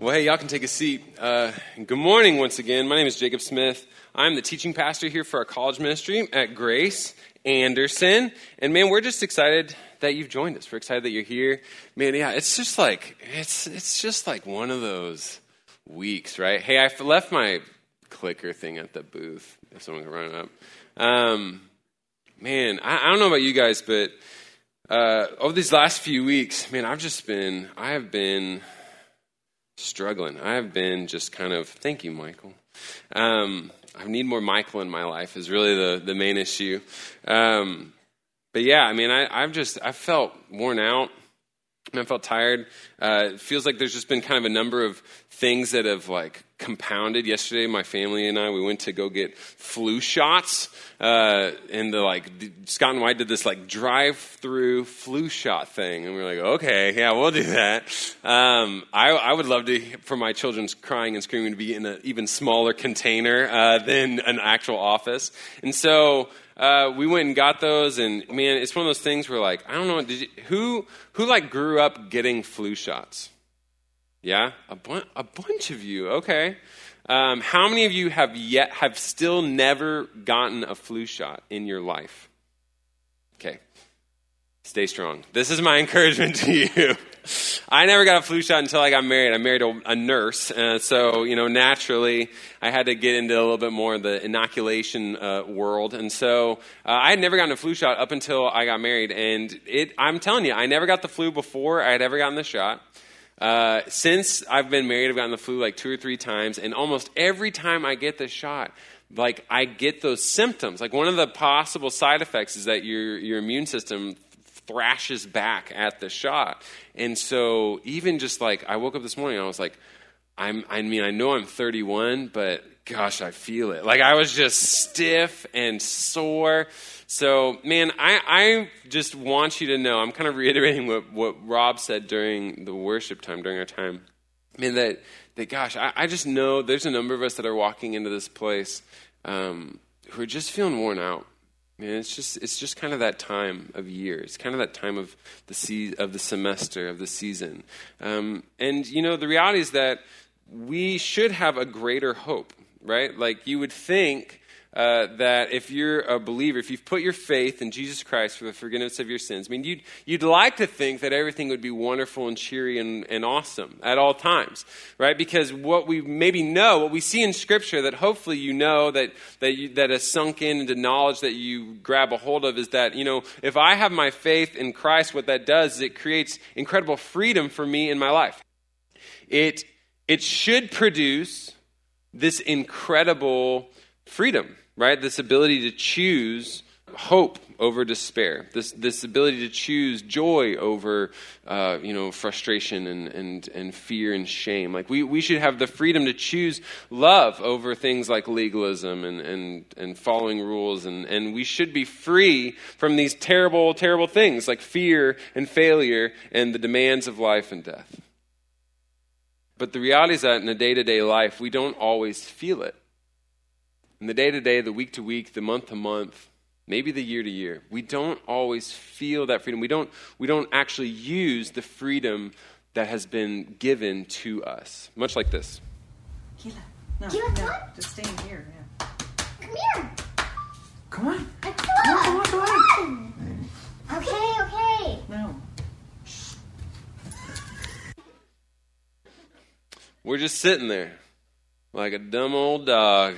Well, hey, y'all can take a seat. Uh, good morning once again. My name is Jacob Smith. I'm the teaching pastor here for our college ministry at Grace Anderson. And man, we're just excited that you've joined us. We're excited that you're here. Man, yeah, it's just like it's it's just like one of those weeks, right? Hey, I left my clicker thing at the booth. If someone can run it up. Um, man, I, I don't know about you guys, but uh, over these last few weeks, man, I've just been, I have been struggling. I have been just kind of, thank you, Michael. Um, I need more Michael in my life is really the, the main issue. Um, but yeah, I mean, I, I've just, I felt worn out. I felt tired. Uh, it feels like there's just been kind of a number of things that have like compounded. Yesterday, my family and I we went to go get flu shots, uh, and the like Scott and White did this like drive-through flu shot thing, and we were like, okay, yeah, we'll do that. Um, I, I, would love to for my children's crying and screaming to be in an even smaller container uh, than an actual office, and so. Uh, we went and got those, and man, it's one of those things where like I don't know, you, who who like grew up getting flu shots? Yeah, a, bu- a bunch of you. Okay. Um, how many of you have yet have still never gotten a flu shot in your life? Okay. Stay strong. This is my encouragement to you. I never got a flu shot until I got married. I married a, a nurse, uh, so you know naturally I had to get into a little bit more of the inoculation uh, world, and so uh, I had never gotten a flu shot up until I got married. And it, I'm telling you, I never got the flu before I had ever gotten the shot. Uh, since I've been married, I've gotten the flu like two or three times, and almost every time I get the shot, like I get those symptoms. Like one of the possible side effects is that your your immune system thrashes back at the shot, and so even just like I woke up this morning, I was like, I'm. I mean, I know I'm 31, but gosh, I feel it. Like I was just stiff and sore. So, man, I, I just want you to know, I'm kind of reiterating what, what Rob said during the worship time, during our time. I mean, that, that gosh, I, I just know there's a number of us that are walking into this place um, who are just feeling worn out. Mean, it's just it's just kind of that time of year. It's kind of that time of the se- of the semester of the season. Um, and you know, the reality is that we should have a greater hope, right? Like you would think uh, that if you're a believer, if you've put your faith in Jesus Christ for the forgiveness of your sins, I mean, you'd, you'd like to think that everything would be wonderful and cheery and, and awesome at all times, right? Because what we maybe know, what we see in Scripture that hopefully you know that, that, you, that has sunk in into knowledge that you grab a hold of is that, you know, if I have my faith in Christ, what that does is it creates incredible freedom for me in my life. It, it should produce this incredible freedom right? This ability to choose hope over despair, this, this ability to choose joy over, uh, you know, frustration and, and, and fear and shame. Like we, we should have the freedom to choose love over things like legalism and, and, and following rules. And, and we should be free from these terrible, terrible things like fear and failure and the demands of life and death. But the reality is that in a day to day life, we don't always feel it in the day to day, the week to week, the month to month, maybe the year to year, we don't always feel that freedom. We don't, we don't actually use the freedom that has been given to us. Much like this. Keela, no, Keela, no, just stay here. Yeah. Come here. Come on. Come on, come on, come on. Okay, okay. No. We're just sitting there like a dumb old dog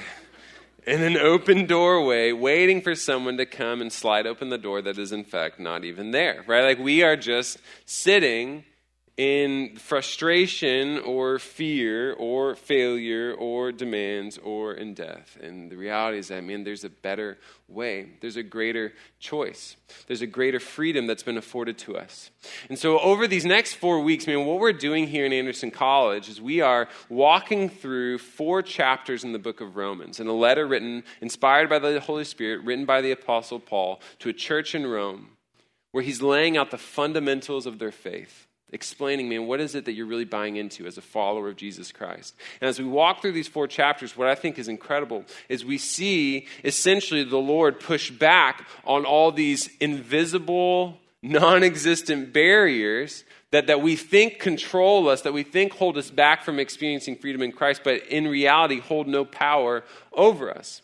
in an open doorway, waiting for someone to come and slide open the door that is, in fact, not even there, right? Like we are just sitting in frustration or fear or failure or demands or in death. And the reality is that, man, there's a better way. There's a greater choice. There's a greater freedom that's been afforded to us. And so, over these next four weeks, man, what we're doing here in Anderson College is we are walking through four chapters in the book of Romans, in a letter written, inspired by the Holy Spirit, written by the Apostle Paul to a church in Rome, where he's laying out the fundamentals of their faith explaining, man, what is it that you're really buying into as a follower of Jesus Christ? And as we walk through these four chapters, what I think is incredible is we see essentially the Lord push back on all these invisible, non existent barriers that, that we think control us, that we think hold us back from experiencing freedom in Christ, but in reality hold no power over us.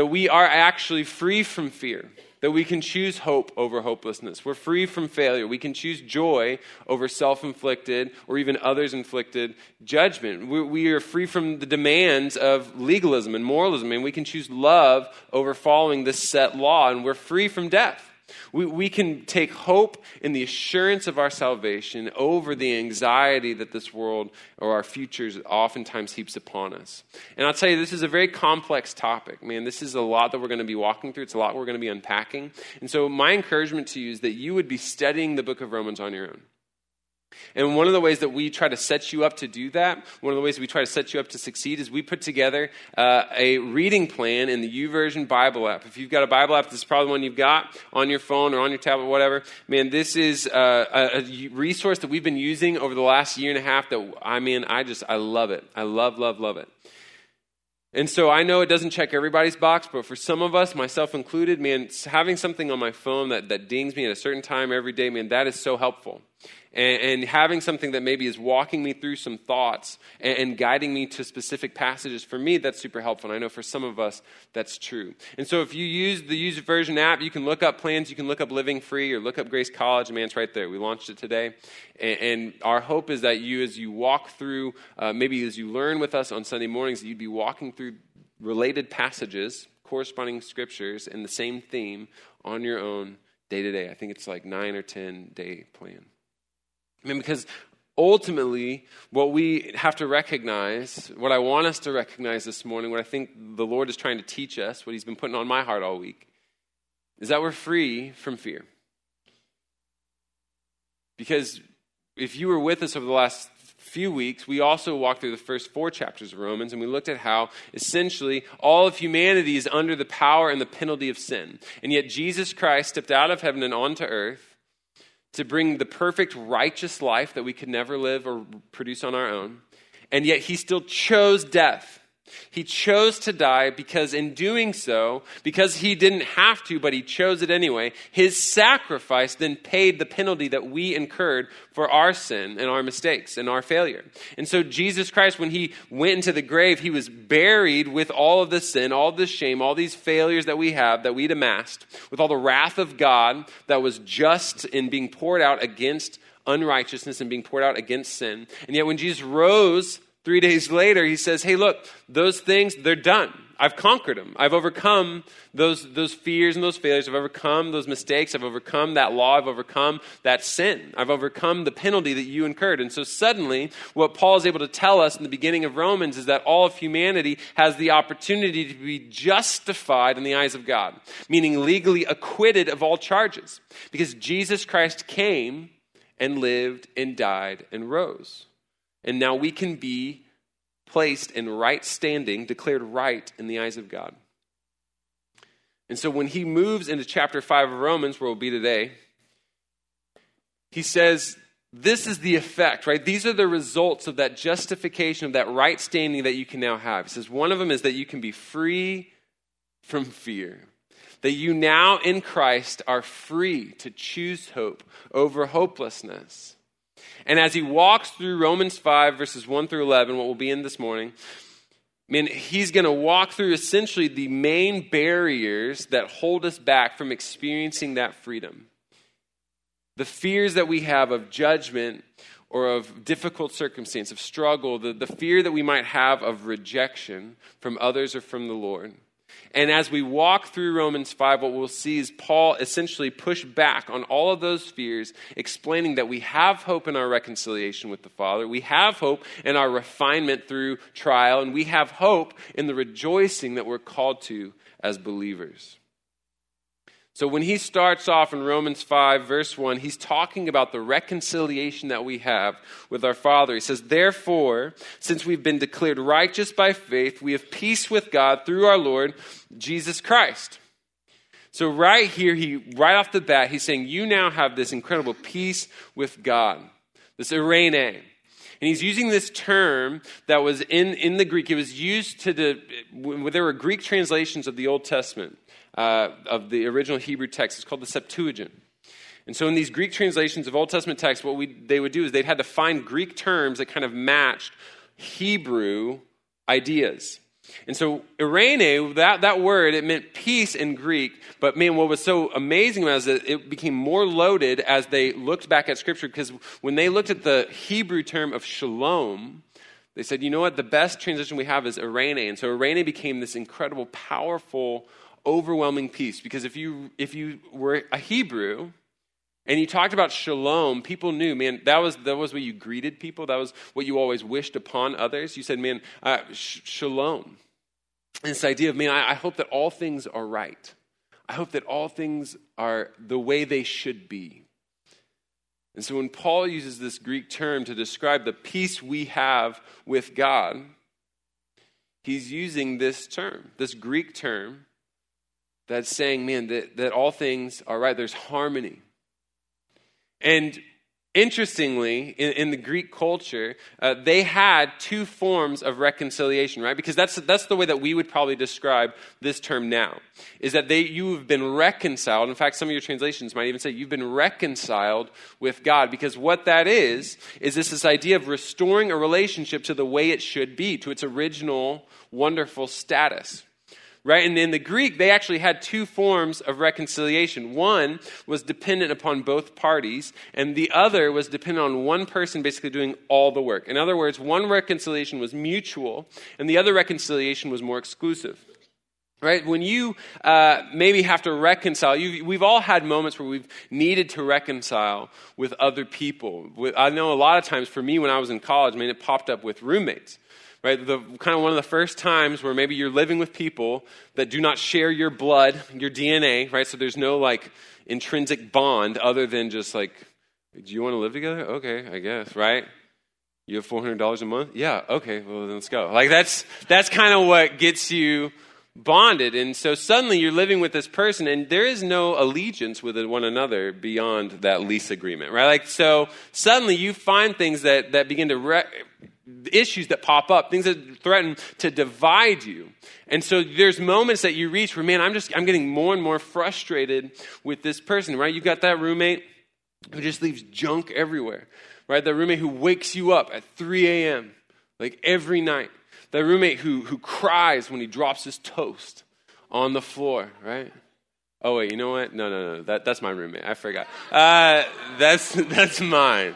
That we are actually free from fear, that we can choose hope over hopelessness. We're free from failure. We can choose joy over self inflicted or even others inflicted judgment. We, we are free from the demands of legalism and moralism, and we can choose love over following this set law, and we're free from death. We, we can take hope in the assurance of our salvation over the anxiety that this world or our futures oftentimes heaps upon us. And I'll tell you, this is a very complex topic. Man, this is a lot that we're going to be walking through. It's a lot we're going to be unpacking. And so, my encouragement to you is that you would be studying the book of Romans on your own. And one of the ways that we try to set you up to do that, one of the ways we try to set you up to succeed, is we put together uh, a reading plan in the YouVersion Bible app. If you've got a Bible app, this is probably one you've got on your phone or on your tablet, whatever. Man, this is uh, a, a resource that we've been using over the last year and a half. That I mean, I just I love it. I love, love, love it. And so I know it doesn't check everybody's box, but for some of us, myself included, man, having something on my phone that, that dings me at a certain time every day, man, that is so helpful and, and, having something that maybe is walking me through some thoughts and, and, guiding me to specific passages, for me, that's super helpful. And I know for some of us, that's true. And so if you use the YouVersion app, you can look up plans, you can look up Living Free or look up Grace College. Man, it's right there. We launched it today. And, and our hope is that you, as you walk through, uh, maybe as you learn with us on Sunday mornings, that you'd be walking through related passages, corresponding scriptures, and the same theme on your own day to day. I think it's like nine or 10 day plan. I mean, because ultimately, what we have to recognize, what I want us to recognize this morning, what I think the Lord is trying to teach us, what He's been putting on my heart all week, is that we're free from fear. Because if you were with us over the last few weeks, we also walked through the first four chapters of Romans and we looked at how essentially all of humanity is under the power and the penalty of sin. And yet Jesus Christ stepped out of heaven and onto earth to bring the perfect righteous life that we could never live or produce on our own. And yet he still chose death. He chose to die because, in doing so, because he didn't have to, but he chose it anyway, his sacrifice then paid the penalty that we incurred for our sin and our mistakes and our failure. And so, Jesus Christ, when he went into the grave, he was buried with all of the sin, all the shame, all these failures that we have, that we'd amassed, with all the wrath of God that was just in being poured out against unrighteousness and being poured out against sin. And yet, when Jesus rose, Three days later, he says, Hey, look, those things, they're done. I've conquered them. I've overcome those, those fears and those failures. I've overcome those mistakes. I've overcome that law. I've overcome that sin. I've overcome the penalty that you incurred. And so suddenly, what Paul is able to tell us in the beginning of Romans is that all of humanity has the opportunity to be justified in the eyes of God, meaning legally acquitted of all charges, because Jesus Christ came and lived and died and rose. And now we can be placed in right standing, declared right in the eyes of God. And so when he moves into chapter 5 of Romans, where we'll be today, he says, This is the effect, right? These are the results of that justification, of that right standing that you can now have. He says, One of them is that you can be free from fear. That you now in Christ are free to choose hope over hopelessness. And as he walks through Romans 5, verses 1 through 11, what we'll be in this morning, I mean, he's going to walk through essentially the main barriers that hold us back from experiencing that freedom. The fears that we have of judgment or of difficult circumstance, of struggle, the, the fear that we might have of rejection from others or from the Lord. And as we walk through Romans 5, what we'll see is Paul essentially push back on all of those fears, explaining that we have hope in our reconciliation with the Father, we have hope in our refinement through trial, and we have hope in the rejoicing that we're called to as believers. So when he starts off in Romans 5, verse 1, he's talking about the reconciliation that we have with our Father. He says, Therefore, since we've been declared righteous by faith, we have peace with God through our Lord Jesus Christ. So right here, he right off the bat, he's saying, You now have this incredible peace with God, this eirene. And he's using this term that was in, in the Greek. It was used to the, there were Greek translations of the Old Testament uh, of the original Hebrew text. It's called the Septuagint. And so in these Greek translations of Old Testament texts, what we, they would do is they'd had to find Greek terms that kind of matched Hebrew ideas. And so eirene, that, that word, it meant peace in Greek. But man, what was so amazing is that it became more loaded as they looked back at Scripture because when they looked at the Hebrew term of shalom, they said, you know what, the best transition we have is eirene. And so eirene became this incredible, powerful, overwhelming peace. Because if you, if you were a Hebrew, and you talked about shalom, people knew, man, that was, that was what you greeted people. That was what you always wished upon others. You said, man, uh, sh- shalom. And this idea of, man, I, I hope that all things are right. I hope that all things are the way they should be. And so when Paul uses this Greek term to describe the peace we have with God, he's using this term, this Greek term, that's saying, man, that, that all things are right. There's harmony. And interestingly, in, in, the Greek culture, uh, they had two forms of reconciliation, right? Because that's, that's the way that we would probably describe this term now, is that they, you have been reconciled. In fact, some of your translations might even say you've been reconciled with God. Because what that is, is this, this idea of restoring a relationship to the way it should be, to its original wonderful status right? And in the Greek, they actually had two forms of reconciliation. One was dependent upon both parties, and the other was dependent on one person basically doing all the work. In other words, one reconciliation was mutual, and the other reconciliation was more exclusive. Right? When you uh, maybe have to reconcile, we've all had moments where we've needed to reconcile with other people. I know a lot of times for me when I was in college, I mean, it popped up with roommates right? The kind of one of the first times where maybe you're living with people that do not share your blood, your DNA, right? So there's no like intrinsic bond other than just like, do you want to live together? Okay, I guess, right? You have four hundred dollars a month? Yeah, okay, well then let's go. Like that's that's kind of what gets you bonded. And so suddenly you're living with this person and there is no allegiance with one another beyond that lease agreement, right? Like so suddenly you find things that, that begin to re- issues that pop up, things that threaten to divide you. And so there's moments that you reach where, man, I'm just, I'm getting more and more frustrated with this person, right? You've got that roommate who just leaves junk everywhere, right? That roommate who wakes you up at 3 a.m., like every night. That roommate who, who cries when he drops his toast on the floor, right? Oh, wait, you know what? No, no, no. That, that's my roommate. I forgot. Uh, that's, that's mine.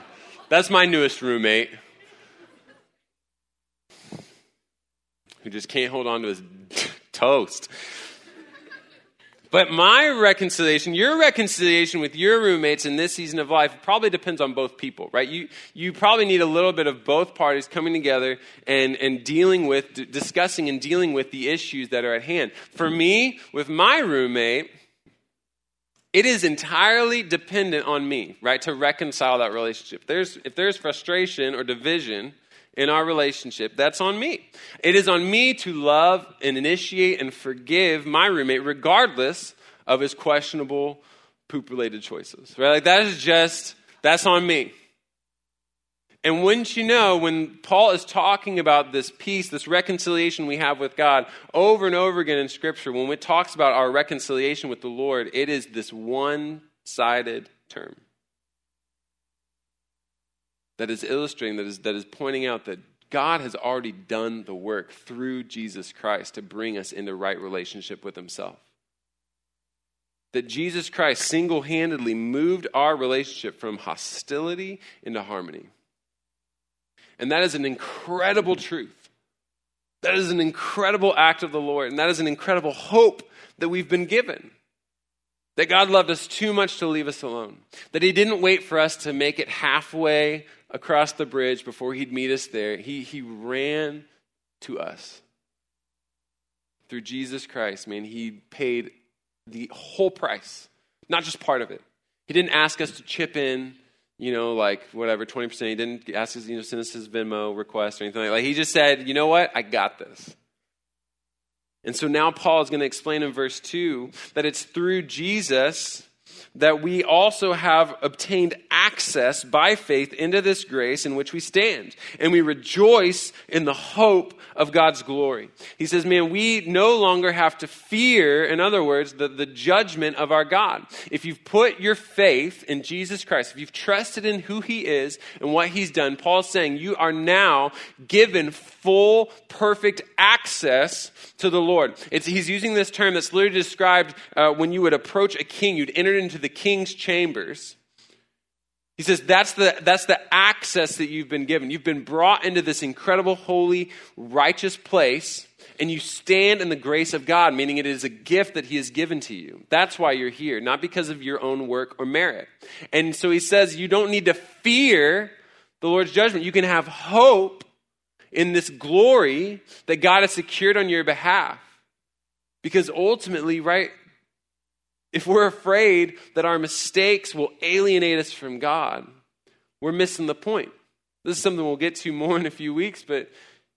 That's my newest roommate. Who just can't hold on to his toast. But my reconciliation, your reconciliation with your roommates in this season of life probably depends on both people, right? You, you probably need a little bit of both parties coming together and, and dealing with, d- discussing and dealing with the issues that are at hand. For me, with my roommate, it is entirely dependent on me, right, to reconcile that relationship. There's, if there's frustration or division, in our relationship, that's on me. It is on me to love and initiate and forgive my roommate, regardless of his questionable poop related choices. Right? Like that is just, that's on me. And wouldn't you know, when Paul is talking about this peace, this reconciliation we have with God, over and over again in Scripture, when it talks about our reconciliation with the Lord, it is this one sided term that is illustrating, that is, that is pointing out that God has already done the work through Jesus Christ to bring us into right relationship with Himself. That Jesus Christ single handedly moved our relationship from hostility into harmony. And that is an incredible truth. That is an incredible act of the Lord. And that is an incredible hope that we've been given. That God loved us too much to leave us alone. That He didn't wait for us to make it halfway across the bridge before He'd meet us there. He, he ran to us. Through Jesus Christ, man, He paid the whole price, not just part of it. He didn't ask us to chip in, you know, like whatever, 20%. He didn't ask us, you know, send us his Venmo request or anything like that. He just said, you know what? I got this. And so now Paul is going to explain in verse 2 that it's through Jesus that we also have obtained access by faith into this grace in which we stand. And we rejoice in the hope of God's glory. He says, man, we no longer have to fear, in other words, the, the judgment of our God. If you've put your faith in Jesus Christ, if you've trusted in who he is and what he's done, Paul's saying you are now given full, perfect access to the Lord. It's, he's using this term that's literally described uh, when you would approach a king, you'd enter into the king's chambers. He says that's the, that's the access that you've been given. You've been brought into this incredible, holy, righteous place, and you stand in the grace of God, meaning it is a gift that He has given to you. That's why you're here, not because of your own work or merit. And so He says you don't need to fear the Lord's judgment. You can have hope in this glory that God has secured on your behalf. Because ultimately, right, if we're afraid that our mistakes will alienate us from God, we're missing the point. This is something we'll get to more in a few weeks, but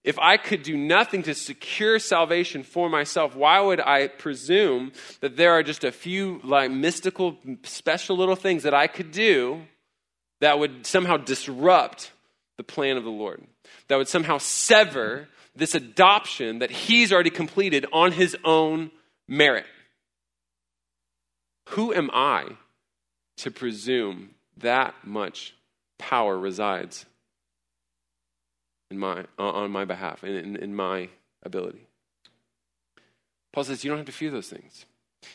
if I could do nothing to secure salvation for myself, why would I presume that there are just a few like mystical, special little things that I could do that would somehow disrupt the plan of the Lord? That would somehow sever this adoption that He's already completed on His own merit. Who am I to presume that much power resides in my, on my behalf, in, in, in my ability? Paul says you don't have to fear those things.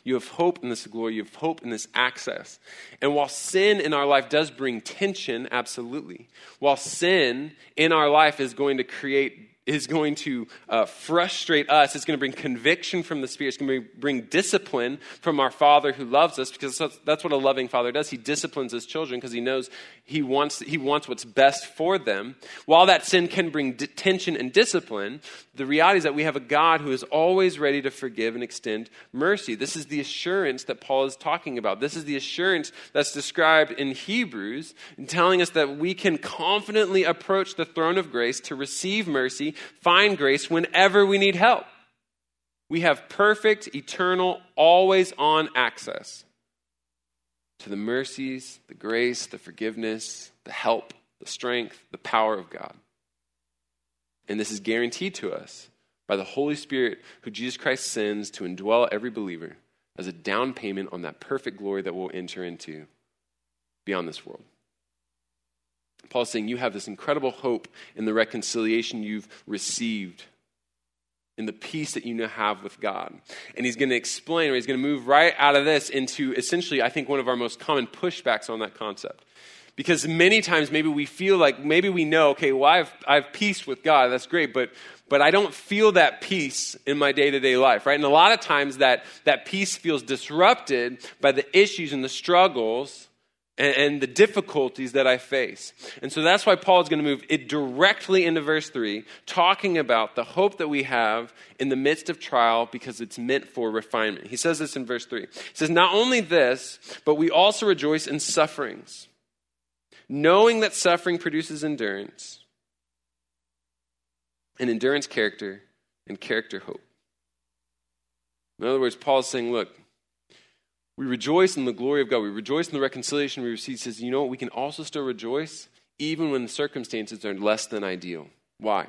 You have hope in this glory. You have hope in this access. And while sin in our life does bring tension, absolutely, while sin in our life is going to create is going to uh, frustrate us. It's going to bring conviction from the Spirit. It's going to bring discipline from our Father who loves us because that's what a loving Father does. He disciplines his children because he knows he wants, he wants what's best for them. While that sin can bring tension and discipline, the reality is that we have a God who is always ready to forgive and extend mercy. This is the assurance that Paul is talking about. This is the assurance that's described in Hebrews, telling us that we can confidently approach the throne of grace to receive mercy find grace whenever we need help. We have perfect, eternal, always on access to the mercies, the grace, the forgiveness, the help, the strength, the power of God. And this is guaranteed to us by the Holy Spirit who Jesus Christ sends to indwell every believer as a down payment on that perfect glory that we'll enter into beyond this world. Paul's saying you have this incredible hope in the reconciliation you've received, in the peace that you now have with God. And he's going to explain, or he's going to move right out of this into essentially, I think, one of our most common pushbacks on that concept. Because many times maybe we feel like, maybe we know, okay, well, I have, I have peace with God, that's great, but, but I don't feel that peace in my day to day life, right? And a lot of times that, that peace feels disrupted by the issues and the struggles and, and the difficulties that I face. And so that's why Paul is going to move it directly into verse 3, talking about the hope that we have in the midst of trial because it's meant for refinement. He says this in verse 3. He says, Not only this, but we also rejoice in sufferings, knowing that suffering produces endurance, and endurance, character, and character, hope. In other words, Paul is saying, Look, we rejoice in the glory of God. We rejoice in the reconciliation we receive. He says, you know what? We can also still rejoice even when the circumstances are less than ideal. Why?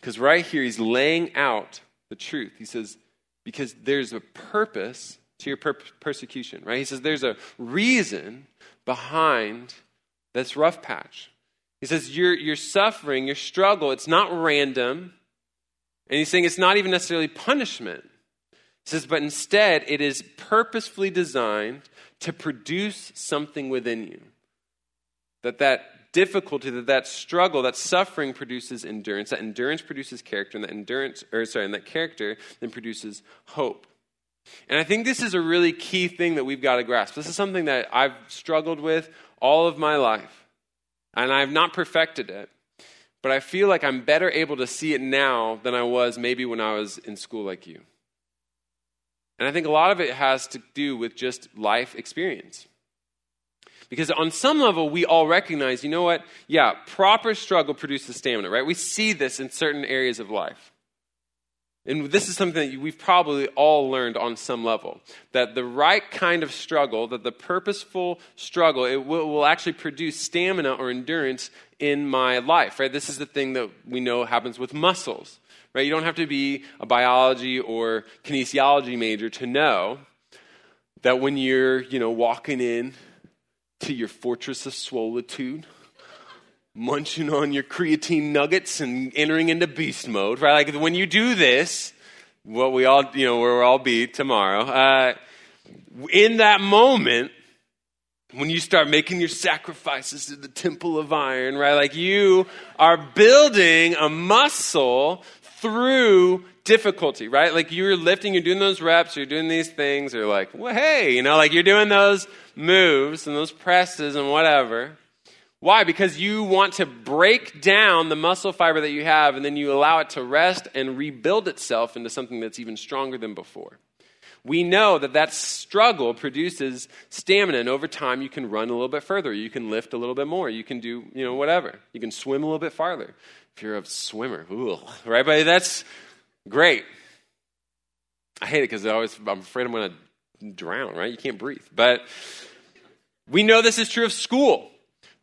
Because right here, he's laying out the truth. He says, because there's a purpose to your per- persecution, right? He says, there's a reason behind this rough patch. He says, your, your suffering, your struggle, it's not random. And he's saying it's not even necessarily punishment says, but instead it is purposefully designed to produce something within you. That that difficulty, that that struggle, that suffering produces endurance. That endurance produces character, and that endurance, or sorry, and that character then produces hope. And I think this is a really key thing that we've got to grasp. This is something that I've struggled with all of my life, and I've not perfected it. But I feel like I'm better able to see it now than I was maybe when I was in school like you. And I think a lot of it has to do with just life experience. Because on some level, we all recognize, you know what? Yeah, proper struggle produces stamina, right? We see this in certain areas of life. and this is something that we've probably all learned on some level that the right kind of struggle, that the purposeful struggle, it will, will, actually produce stamina or endurance in my life, right? This is the thing that we know happens with muscles, right? You don't have to be a biology or kinesiology major to know that when you're, you know, walking in to your fortress of solitude, munching on your creatine nuggets and entering into beast mode, right? Like when you do this, what we all, you know, where we'll all be tomorrow, uh, in that moment, when you start making your sacrifices to the temple of iron, right? Like you are building a muscle through difficulty, right? Like you're lifting, you're doing those reps, you're doing these things, or like, well, hey, you know, like you're doing those moves and those presses and whatever. Why? Because you want to break down the muscle fiber that you have and then you allow it to rest and rebuild itself into something that's even stronger than before. We know that that struggle produces stamina, and over time you can run a little bit further, you can lift a little bit more, you can do, you know, whatever. You can swim a little bit farther. If you're a swimmer, ooh, right? But that's great. I hate it because always I'm afraid I'm going to drown, right? You can't breathe. But we know this is true of school.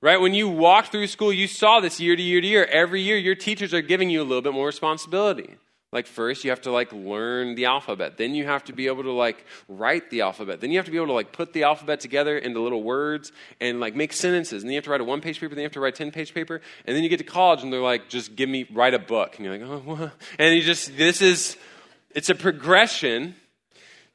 Right? When you walk through school, you saw this year to year to year. Every year, your teachers are giving you a little bit more responsibility. Like first you have to like learn the alphabet. Then you have to be able to like write the alphabet. Then you have to be able to like put the alphabet together into little words and like make sentences. And then you have to write a one page paper, then you have to write a 10 page paper. And then you get to college and they're like, just give me, write a book. And you're like, oh, what? And you just, this is, it's a progression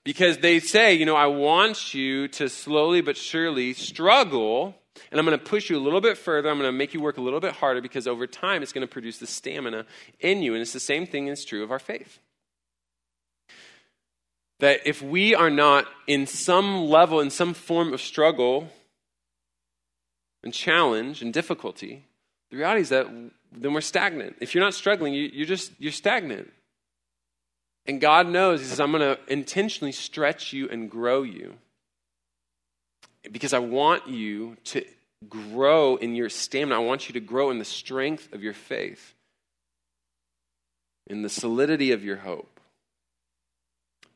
because they say, you know, I want you to slowly but surely struggle and I'm going to push you a little bit further. I'm going to make you work a little bit harder because over time it's going to produce the stamina in you. And it's the same thing that's true of our faith. That if we are not in some level, in some form of struggle and challenge and difficulty, the reality is that then we're stagnant. If you're not struggling, you, are just you're stagnant. And God knows, He says, I'm going to intentionally stretch you and grow you because I want you to grow in your stamina. I want you to grow in the strength of your faith, in the solidity of your hope.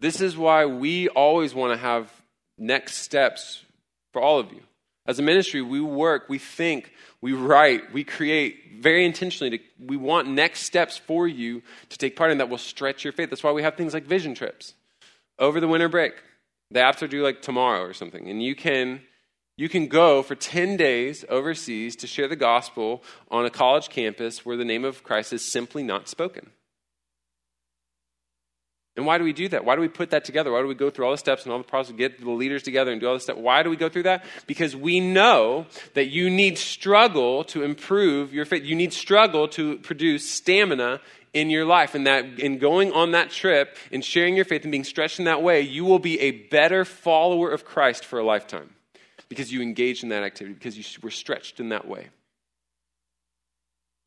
This is why we always want to have next steps for all of you. As a ministry, we work, we think, we write, we create very intentionally. To, we want next steps for you to take part in that will stretch your faith. That's why we have things like vision trips over the winter break. They have to do like tomorrow or something. And you can you can go for 10 days overseas to share the gospel on a college campus where the name of Christ is simply not spoken. And why do we do that? Why do we put that together? Why do we go through all the steps and all the process, get the leaders together and do all this stuff? Why do we go through that? Because we know that you need struggle to improve your faith. You need struggle to produce stamina in your life. And that in going on that trip and sharing your faith and being stretched in that way, you will be a better follower of Christ for a lifetime because you engaged in that activity, because you were stretched in that way.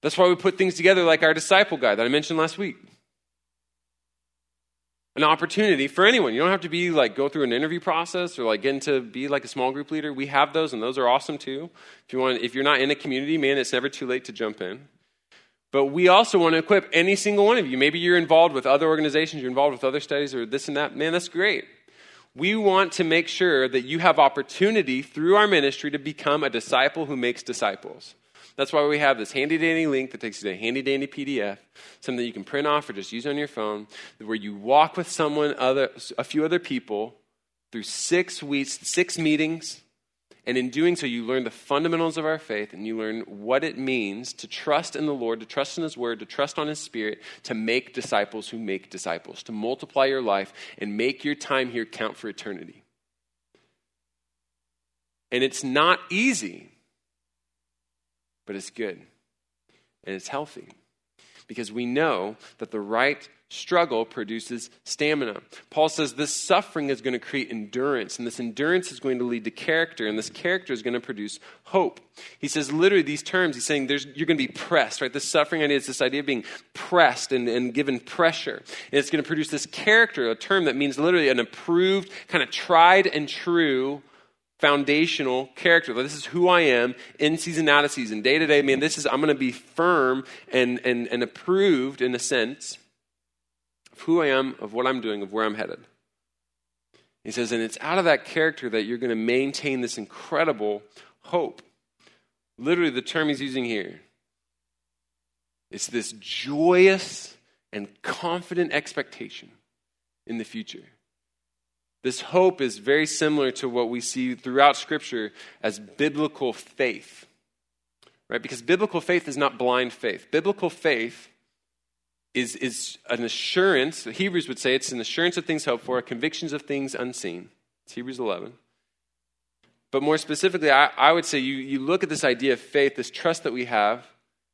That's why we put things together like our disciple guide that I mentioned last week. An opportunity for anyone. You don't have to be like go through an interview process or like get into be like a small group leader. We have those and those are awesome too. If you want if you're not in a community, man, it's never too late to jump in. But we also want to equip any single one of you. Maybe you're involved with other organizations, you're involved with other studies or this and that. Man, that's great we want to make sure that you have opportunity through our ministry to become a disciple who makes disciples. That's why we have this handy dandy link that takes you to a handy dandy PDF, something that you can print off or just use on your phone, where you walk with someone, other, a few other people, through six weeks, six meetings, and in doing so, you learn the fundamentals of our faith and you learn what it means to trust in the Lord, to trust in His Word, to trust on His Spirit, to make disciples who make disciples, to multiply your life and make your time here count for eternity. And it's not easy, but it's good and it's healthy because we know that the right struggle produces stamina. Paul says this suffering is going to create endurance, and this endurance is going to lead to character, and this character is going to produce hope. He says literally these terms, he's saying you're going to be pressed, right? This suffering idea is this idea of being pressed and, and given pressure. And it's going to produce this character, a term that means literally an approved, kind of tried and true foundational character. This is who I am in season, out of season, day to day. Man, this is, I'm going to be firm and, and, and approved in a sense of who I am, of what I'm doing, of where I'm headed. He says, and it's out of that character that you're going to maintain this incredible hope. Literally, the term he's using here it's this joyous and confident expectation in the future. This hope is very similar to what we see throughout Scripture as biblical faith. Right? Because biblical faith is not blind faith. Biblical faith is, is an assurance, the Hebrews would say it's an assurance of things hoped for, convictions of things unseen. It's Hebrews 11. But more specifically, I, I would say you, you look at this idea of faith, this trust that we have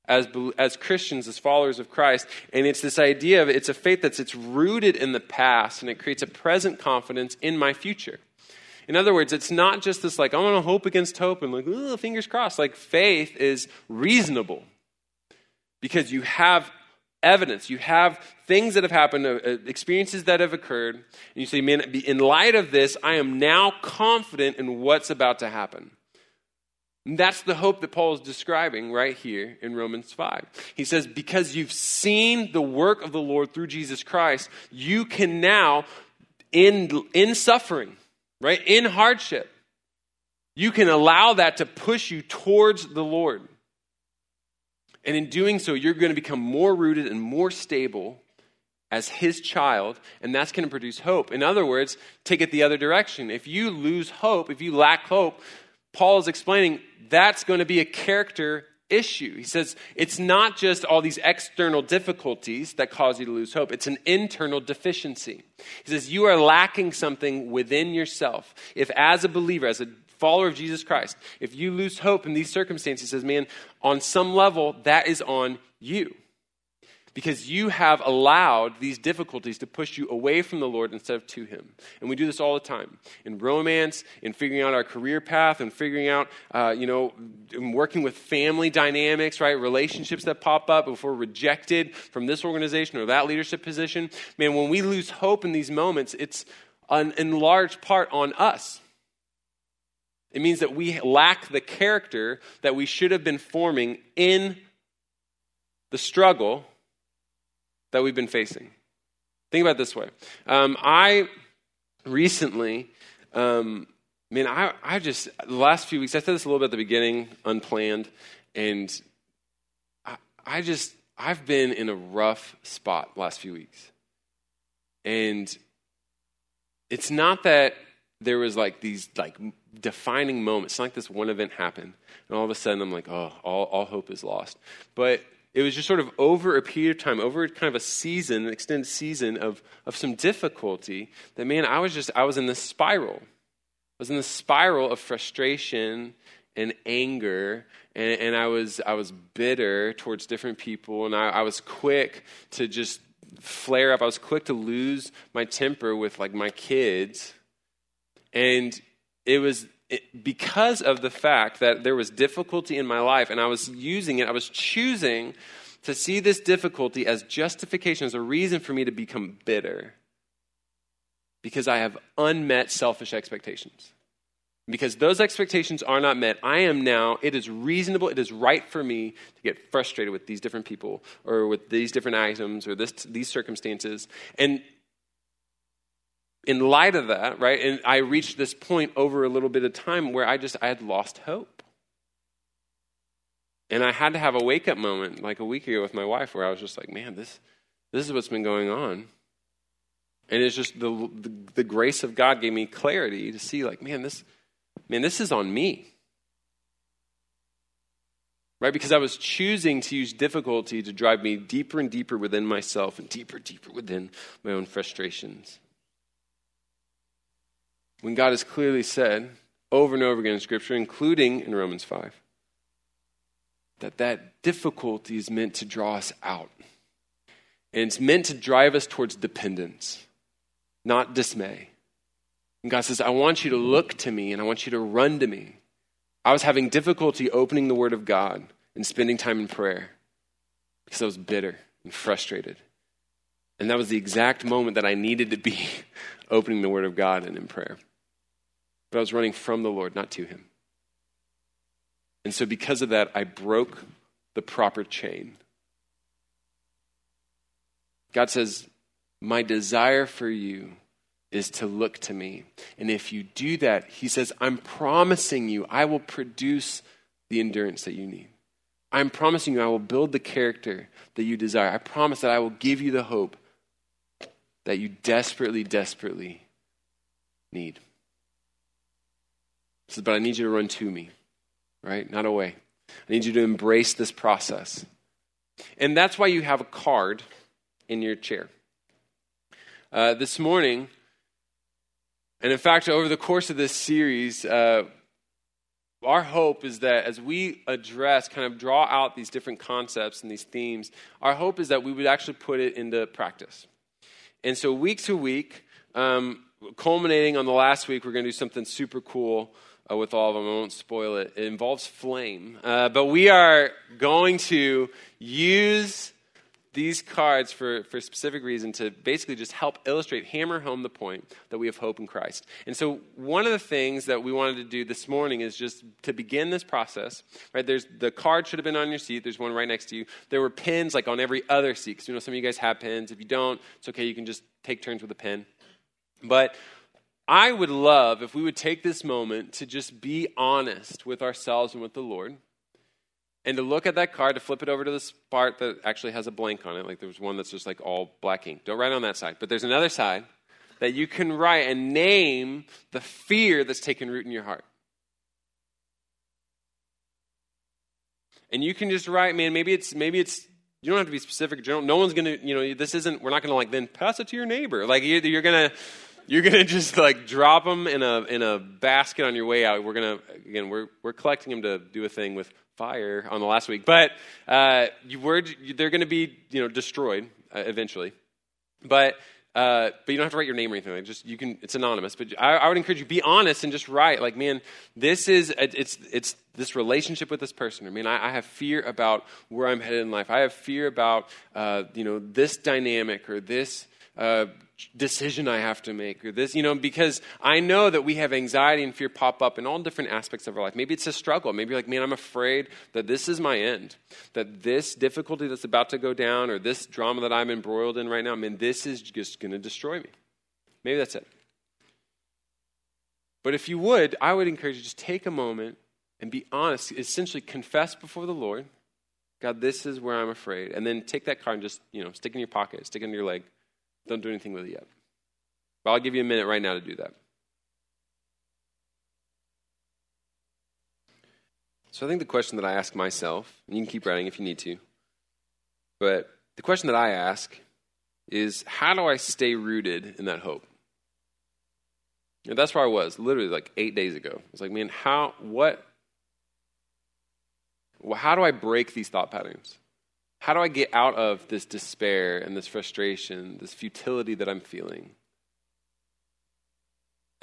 as, as Christians, as followers of Christ, and it's this idea of it's a faith that's it's rooted in the past and it creates a present confidence in my future. In other words, it's not just this like, I want to hope against hope and like, fingers crossed. Like faith is reasonable because you have evidence. You have things that have happened, uh, uh, experiences that have occurred, and you say, man, in light of this, I am now confident in what's about to happen. And that's the hope that Paul is describing right here in Romans 5. He says, Because you've seen the work of the Lord through Jesus Christ, you can now, in, in suffering, right, in hardship, you can allow that to push you towards the Lord. And in doing so, you're going to become more rooted and more stable as his child, and that's going to produce hope. In other words, take it the other direction. If you lose hope, if you lack hope, Paul is explaining that's going to be a character issue. He says it's not just all these external difficulties that cause you to lose hope, it's an internal deficiency. He says you are lacking something within yourself. If, as a believer, as a follower of Jesus Christ, if you lose hope in these circumstances, says, man, on some level, that is on you. Because you have allowed these difficulties to push you away from the Lord instead of to Him. And we do this all the time in romance, in figuring out our career path, and figuring out, uh, you know, working with family dynamics, right? Relationships that pop up if we're rejected from this organization or that leadership position. Man, when we lose hope in these moments, it's an, in large part on us. It means that we lack the character that we should have been forming in the struggle that we've been facing. Think about this way. Um, I recently, um, I mean, I, I just, the last few weeks, I said this a little bit at the beginning, unplanned, and I, I just, I've been in a rough spot last few weeks. And it's not that there was like these like defining moments. It's not like this one event happened, and all of a sudden I'm like, oh, all, all hope is lost. But it was just sort of over a period of time, over kind of a season, an extended season of, of some difficulty, that man, I was just, I was in this spiral. I was in this spiral of frustration and anger, and, and I, was, I was bitter towards different people, and I, I was quick to just flare up. I was quick to lose my temper with like my kids. And it was it, because of the fact that there was difficulty in my life and I was using it, I was choosing to see this difficulty as justification, as a reason for me to become bitter. Because I have unmet selfish expectations. Because those expectations are not met, I am now, it is reasonable, it is right for me to get frustrated with these different people or with these different items or this, these circumstances. And in light of that, right, and I reached this point over a little bit of time where I just I had lost hope. And I had to have a wake up moment like a week ago with my wife where I was just like, man, this this is what's been going on. And it's just the, the, the grace of God gave me clarity to see like, man, this man, this is on me. Right? Because I was choosing to use difficulty to drive me deeper and deeper within myself and deeper, deeper within my own frustrations when God has clearly said over and over again in Scripture, including in Romans 5, that that difficulty is meant to draw us out. And it's meant to drive us towards dependence, not dismay. And God says, I want you to look to me and I want you to run to me. I was having difficulty opening the Word of God and spending time in prayer because I was bitter and frustrated. And that was the exact moment that I needed to be opening the Word of God and in prayer. But I was running from the Lord, not to Him. And so, because of that, I broke the proper chain. God says, my desire for you is to look to me. And if you do that, he says, I'm promising you, I will produce the endurance that you need. I'm promising you, I will build the character that you desire. I promise that I will give you the hope that you desperately, desperately need. He says, but I need you to run to me, right? Not away. I need you to embrace this process. And that's why you have a card in your chair. Uh, this morning, and in fact, over the course of this series, uh, our hope is that as we address, kind of draw out these different concepts and these themes, our hope is that we would actually put it into practice. And so, week to week, um, culminating on the last week, we're going to do something super cool uh, with all of them. I won't spoil it. It involves flame. Uh, but we are going to use these cards for, for a specific reason to basically just help illustrate, hammer home the point that we have hope in Christ. And so, one of the things that we wanted to do this morning is just to begin this process, right? There's the card should have been on your seat. There's one right next to you. There were pins like on every other seat because you know some of you guys have pins. If you don't, it's okay. You can just take turns with a pin. But I would love if we would take this moment to just be honest with ourselves and with the Lord and to look at that card, to flip it over to this part that actually has a blank on it, like there's one that's just like all black ink. Don't write on that side. But there's another side that you can write and name the fear that's taken root in your heart. And you can just write, man, maybe it's maybe it's you don't have to be specific. General. No one's gonna, you know, this isn't. We're not gonna like then pass it to your neighbor. Like you, you're gonna, you're gonna just like drop them in a in a basket on your way out. We're gonna again, we're we're collecting them to do a thing with fire on the last week, but uh, you were, they're to be you know destroyed uh, eventually. But uh, but you don't have to write your name or anything. Like just you can. It's anonymous. But I, I, would encourage you be honest and just write. Like, man, this is it's it's this relationship with this person. I mean, I, I have fear about where I'm headed in life. I have fear about uh, you know this dynamic or this uh, decision I have to make or this, you know, because I know that we have anxiety and fear pop up in all different aspects of our life. Maybe it's a struggle. Maybe like, man, I'm afraid that this is my end, that this difficulty that's about to go down or this drama that I'm embroiled in right now, I mean, this is just going to destroy me. Maybe that's it. But if you would, I would encourage you to just take a moment and be honest, essentially confess before the Lord, God, this is where I'm afraid. And then take that card and just, you know, stick it in your pocket, stick it in your leg don't do anything with it yet. But I'll give you a minute right now to do that. So I think the question that I ask myself, and you can keep writing if you need to, but the question that I ask is how do I stay rooted in that hope? And that's where I was literally like eight days ago. I was like, man, how, what, how do I break these thought patterns? How do I get out of this despair and this frustration, this futility that I'm feeling?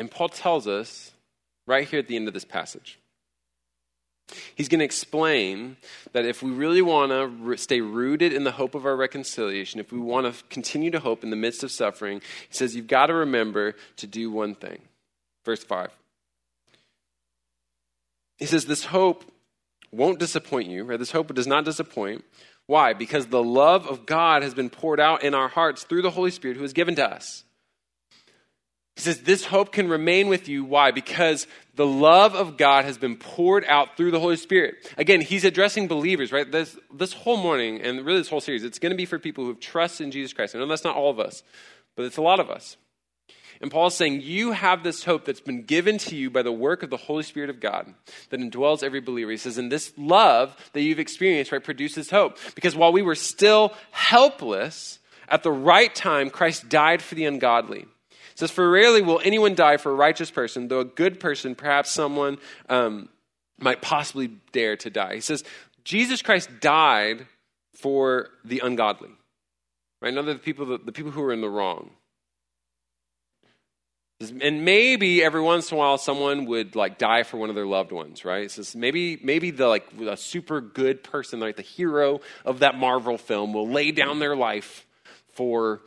And Paul tells us right here at the end of this passage. He's going to explain that if we really want to stay rooted in the hope of our reconciliation, if we want to continue to hope in the midst of suffering, he says you've got to remember to do one thing. Verse 5. He says, This hope won't disappoint you, right? This hope does not disappoint. Why? Because the love of God has been poured out in our hearts through the Holy Spirit who is given to us. He says, This hope can remain with you. Why? Because the love of God has been poured out through the Holy Spirit. Again, he's addressing believers, right? This, this whole morning, and really this whole series, it's going to be for people who have trust in Jesus Christ. I know that's not all of us, but it's a lot of us. And Paul is saying, You have this hope that's been given to you by the work of the Holy Spirit of God that indwells every believer. He says, And this love that you've experienced, right, produces hope. Because while we were still helpless, at the right time, Christ died for the ungodly. It says, For rarely will anyone die for a righteous person, though a good person, perhaps someone, um, might possibly dare to die. He says, Jesus Christ died for the ungodly. Right? Of the people, the people who are in the wrong. And maybe every once in a while someone would like die for one of their loved ones, right? So maybe maybe the like a super good person, like the hero of that Marvel film, will lay down their life for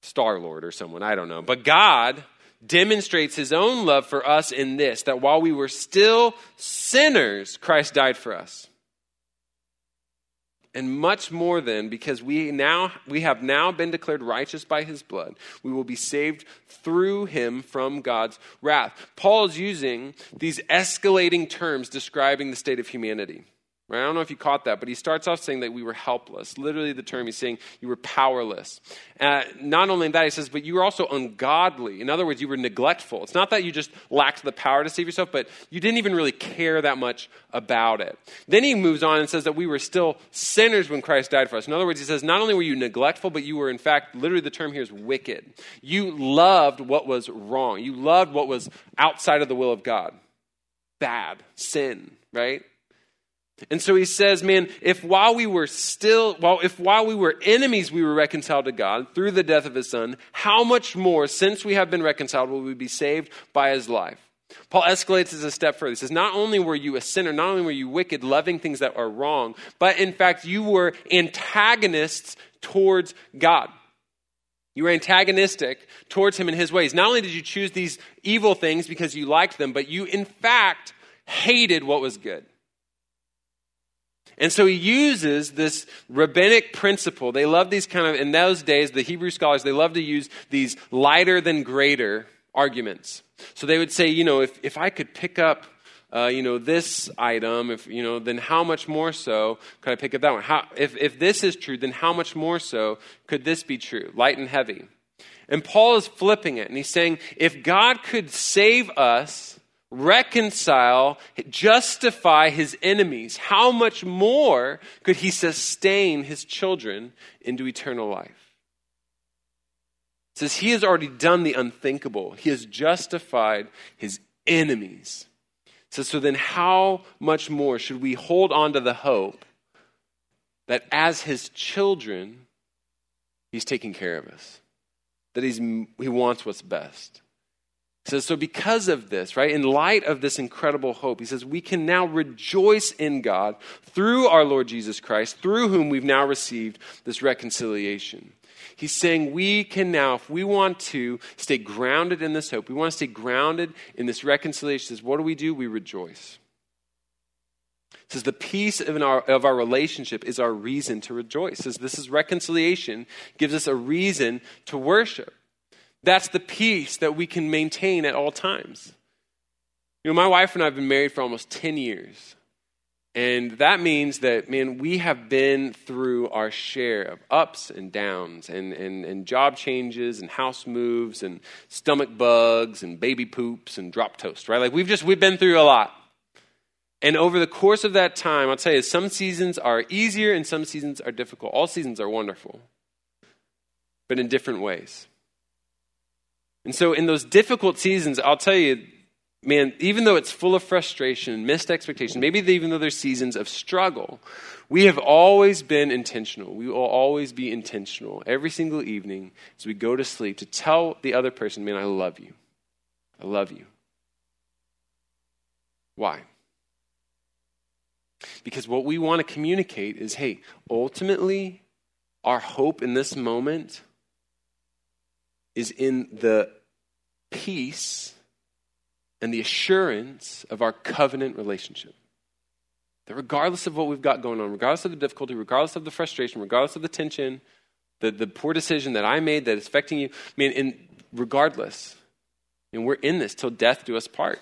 Star Lord or someone. I don't know. But God demonstrates his own love for us in this that while we were still sinners, Christ died for us. And much more than because we now we have now been declared righteous by his blood, we will be saved through him from God's wrath. Paul is using these escalating terms describing the state of humanity. Right? I don't know if you caught that, but he starts off saying that we were helpless. Literally, the term he's saying you were powerless. Uh, not only that, he says, but you were also ungodly. In other words, you were neglectful. It's not that you just lacked the power to save yourself, but you didn't even really care that much about it. Then he moves on and says that we were still sinners when Christ died for us. In other words, he says, not only were you neglectful, but you were, in fact, literally the term here is wicked. You loved what was wrong, you loved what was outside of the will of God. Bad, sin, right? And so he says, man, if while we were still, well, if while we were enemies, we were reconciled to God through the death of his son, how much more, since we have been reconciled, will we be saved by his life? Paul escalates this a step further. He says, Not only were you a sinner, not only were you wicked, loving things that are wrong, but in fact, you were antagonists towards God. You were antagonistic towards him in his ways. Not only did you choose these evil things because you liked them, but you, in fact, hated what was good. And so he uses this rabbinic principle. They love these kind of, in those days, the Hebrew scholars, they love to use these lighter than greater arguments. So they would say, you know, if, if I could pick up, uh, you know, this item, if, you know, then how much more so could I pick up that one? How, if, if this is true, then how much more so could this be true? Light and heavy. And Paul is flipping it, and he's saying, if God could save us, reconcile, justify his enemies, how much more could he sustain his children into eternal life? It says he has already done the unthinkable. He has justified his enemies. It says, so then how much more should we hold on to the hope that as his children, he's taking care of us? That he's, he wants what's best says, so because of this, right, in light of this incredible hope, he says, we can now rejoice in God through our Lord Jesus Christ, through whom we've now received this reconciliation. He's saying we can now, if we want to stay grounded in this hope, we want to stay grounded in this reconciliation, says, what do we do? We rejoice. Says the peace of our, of our relationship is our reason to rejoice. Says this is reconciliation, gives us a reason to worship. That's the peace that we can maintain at all times. You know, my wife and I have been married for almost 10 years. And that means that, man, we have been through our share of ups and downs and, and, and job changes and house moves and stomach bugs and baby poops and drop toast, right? Like we've just, we've been through a lot. And over the course of that time, I'll tell you, some seasons are easier and some seasons are difficult. All seasons are wonderful, but in different ways. And so, in those difficult seasons, I'll tell you, man, even though it's full of frustration, missed expectation, maybe even though there's seasons of struggle, we have always been intentional. We will always be intentional every single evening as we go to sleep to tell the other person, man, I love you. I love you. Why? Because what we want to communicate is hey, ultimately, our hope in this moment is in the peace and the assurance of our covenant relationship. That regardless of what we've got going on, regardless of the difficulty, regardless of the frustration, regardless of the tension, the, the poor decision that I made that is affecting you, I mean, in, regardless, and we're in this till death do us part.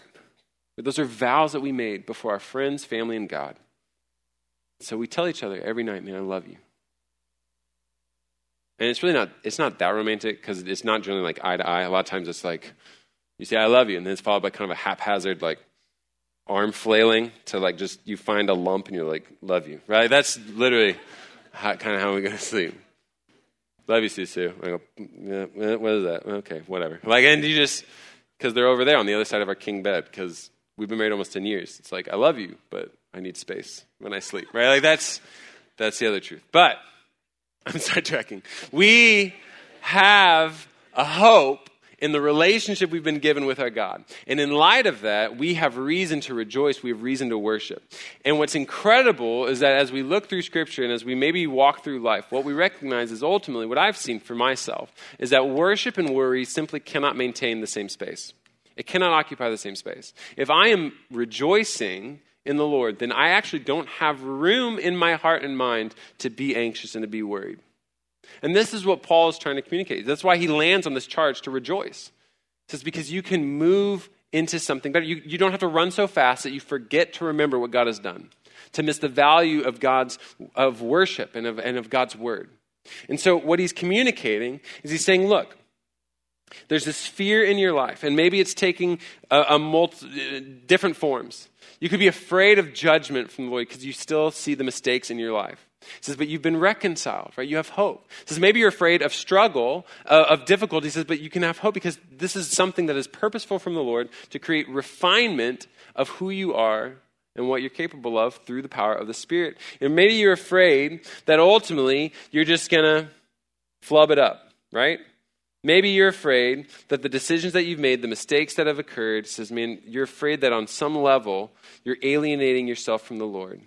But those are vows that we made before our friends, family, and God. So we tell each other every night, man, I love you. And it's really not, it's not that romantic because it's not generally like eye to eye. A lot of times it's like, you say, I love you, and then it's followed by kind of a haphazard, like, arm flailing to like just, you find a lump and you're like, love you, right? That's literally how, kind of how we go to sleep. Love you, Susu. I go, yeah, eh, what is that? Okay, whatever. Like, and you just, because they're over there on the other side of our king bed, because we've been married almost 10 years. It's like, I love you, but I need space when I sleep, right? Like, that's, that's the other truth. But, I'm sidetracking. We have a hope in the relationship we've been given with our God. And in light of that, we have reason to rejoice. We have reason to worship. And what's incredible is that as we look through Scripture and as we maybe walk through life, what we recognize is ultimately what I've seen for myself is that worship and worry simply cannot maintain the same space. It cannot occupy the same space. If I am rejoicing in the Lord, then I actually don't have room in my heart and mind to be anxious and to be worried. And this is what Paul is trying to communicate. That's why he lands on this charge to rejoice. It says, because you can move into something better. You, you don't have to run so fast that you forget to remember what God has done, to miss the value of God's of worship and of, and of God's word. And so what he's communicating is he's saying, look, there's this fear in your life, and maybe it's taking a, a multi, different forms. You could be afraid of judgment from the Lord because you still see the mistakes in your life. He says, but you've been reconciled, right? You have hope. He says, maybe you're afraid of struggle, uh, of difficulty. He says, but you can have hope because this is something that is purposeful from the Lord to create refinement of who you are and what you're capable of through the power of the Spirit. And maybe you're afraid that ultimately you're just going to flub it up, right? Maybe you're afraid that the decisions that you've made, the mistakes that have occurred, says, man, you're afraid that on some level you're alienating yourself from the Lord.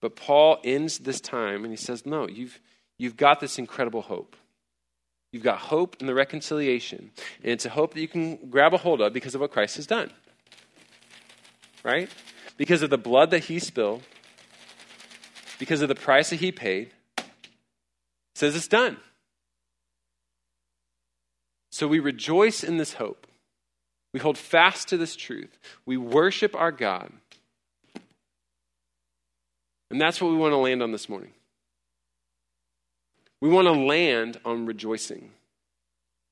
But Paul ends this time and he says, No, you've, you've got this incredible hope. You've got hope in the reconciliation. And it's a hope that you can grab a hold of because of what Christ has done. Right? Because of the blood that he spilled, because of the price that he paid, says it's done. So we rejoice in this hope. We hold fast to this truth. We worship our God. And that's what we want to land on this morning. We want to land on rejoicing.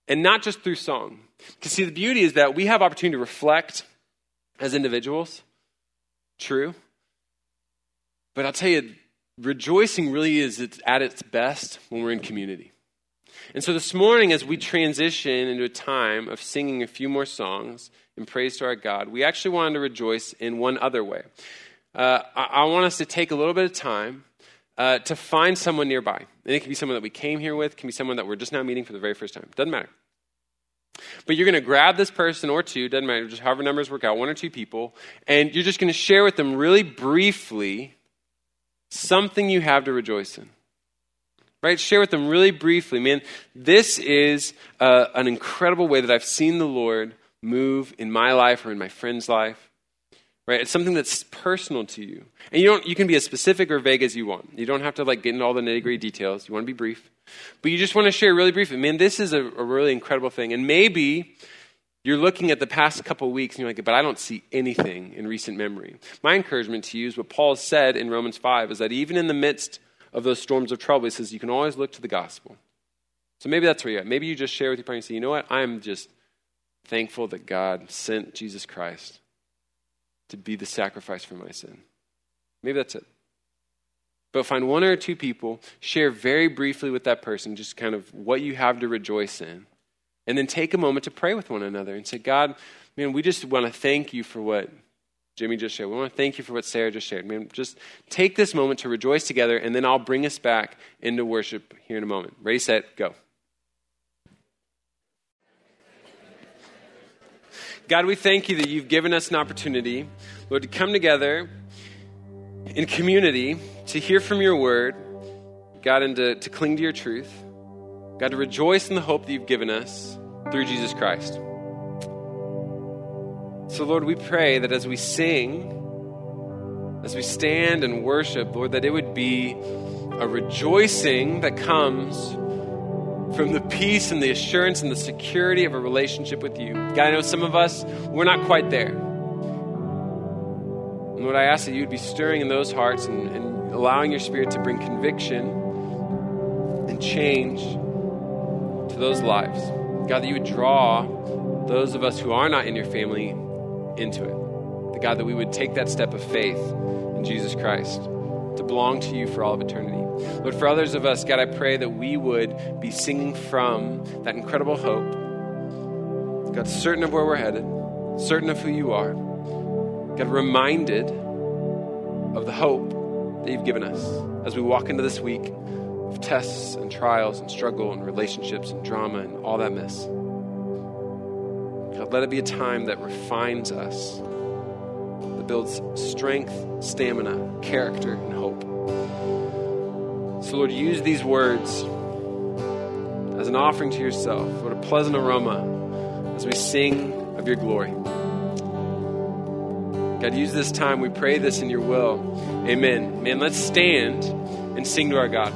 And not just through song. Because, see, the beauty is that we have opportunity to reflect as individuals. True. But I'll tell you, rejoicing really is at its best when we're in community. And so this morning, as we transition into a time of singing a few more songs in praise to our God, we actually wanted to rejoice in one other way uh, I, I, want us to take a little bit of time uh, to find someone nearby. And it can be someone that we came here with, can be someone that we're just now meeting for the very first time. Doesn't matter. But you're going to grab this person or two, doesn't matter, just however numbers work out, one or two people, and you're just going to share with them really briefly something you have to rejoice in. Right? Share with them really briefly. Man, this is uh, an incredible way that I've seen the Lord move in my life or in my friend's life right? It's something that's personal to you. And you don't you can be as specific or vague as you want. You don't have to like get into all the nitty gritty details. You want to be brief. But you just want to share really briefly man this is a, a really incredible thing. And maybe you're looking at the past couple weeks and you're like but i don't see anything in recent memory. My encouragement to you is what paul said in romans 5 is that even in the midst of those storms of trouble he says you can always look to the gospel so maybe that's where you're at maybe you just share with your and say you know what i'm just thankful that god sent jesus christ to be the sacrifice for my sin. Maybe that's it. But find one or two people, share very briefly with that person just kind of what you have to rejoice in. And then take a moment to pray with one another and say, God, man, we just want to thank you for what Jimmy just shared. We want to thank you for what Sarah just shared. Man, just take this moment to rejoice together, and then I'll bring us back into worship here in a moment. Ready, set, go. God, we thank you that you've given us an opportunity, Lord, to come together in community to hear from your word, God, and to, to cling to your truth. God, to rejoice in the hope that you've given us through Jesus Christ. So, Lord, we pray that as we sing, as we stand and worship, Lord, that it would be a rejoicing that comes from the peace and the assurance and the security of a relationship with you. God, I know some of us, we're not quite there. And Lord, I ask that you would be stirring in those hearts and, and allowing your spirit to bring conviction and change to those lives. God, that you would draw those of us who are not in your family into it. The God, that we would take that step of faith in Jesus Christ to belong to you for all of eternity. Lord, for others of us, God, I pray that we would be singing from that incredible hope. God, certain of where we're headed, certain of who you are. God, reminded of the hope that you've given us as we walk into this week of tests and trials and struggle and relationships and drama and all that mess. God, let it be a time that refines us, that builds strength, stamina, character, and hope. So, Lord, use these words as an offering to yourself. What a pleasant aroma as we sing of your glory. God, use this time. We pray this in your will. Amen. Man, let's stand and sing to our God.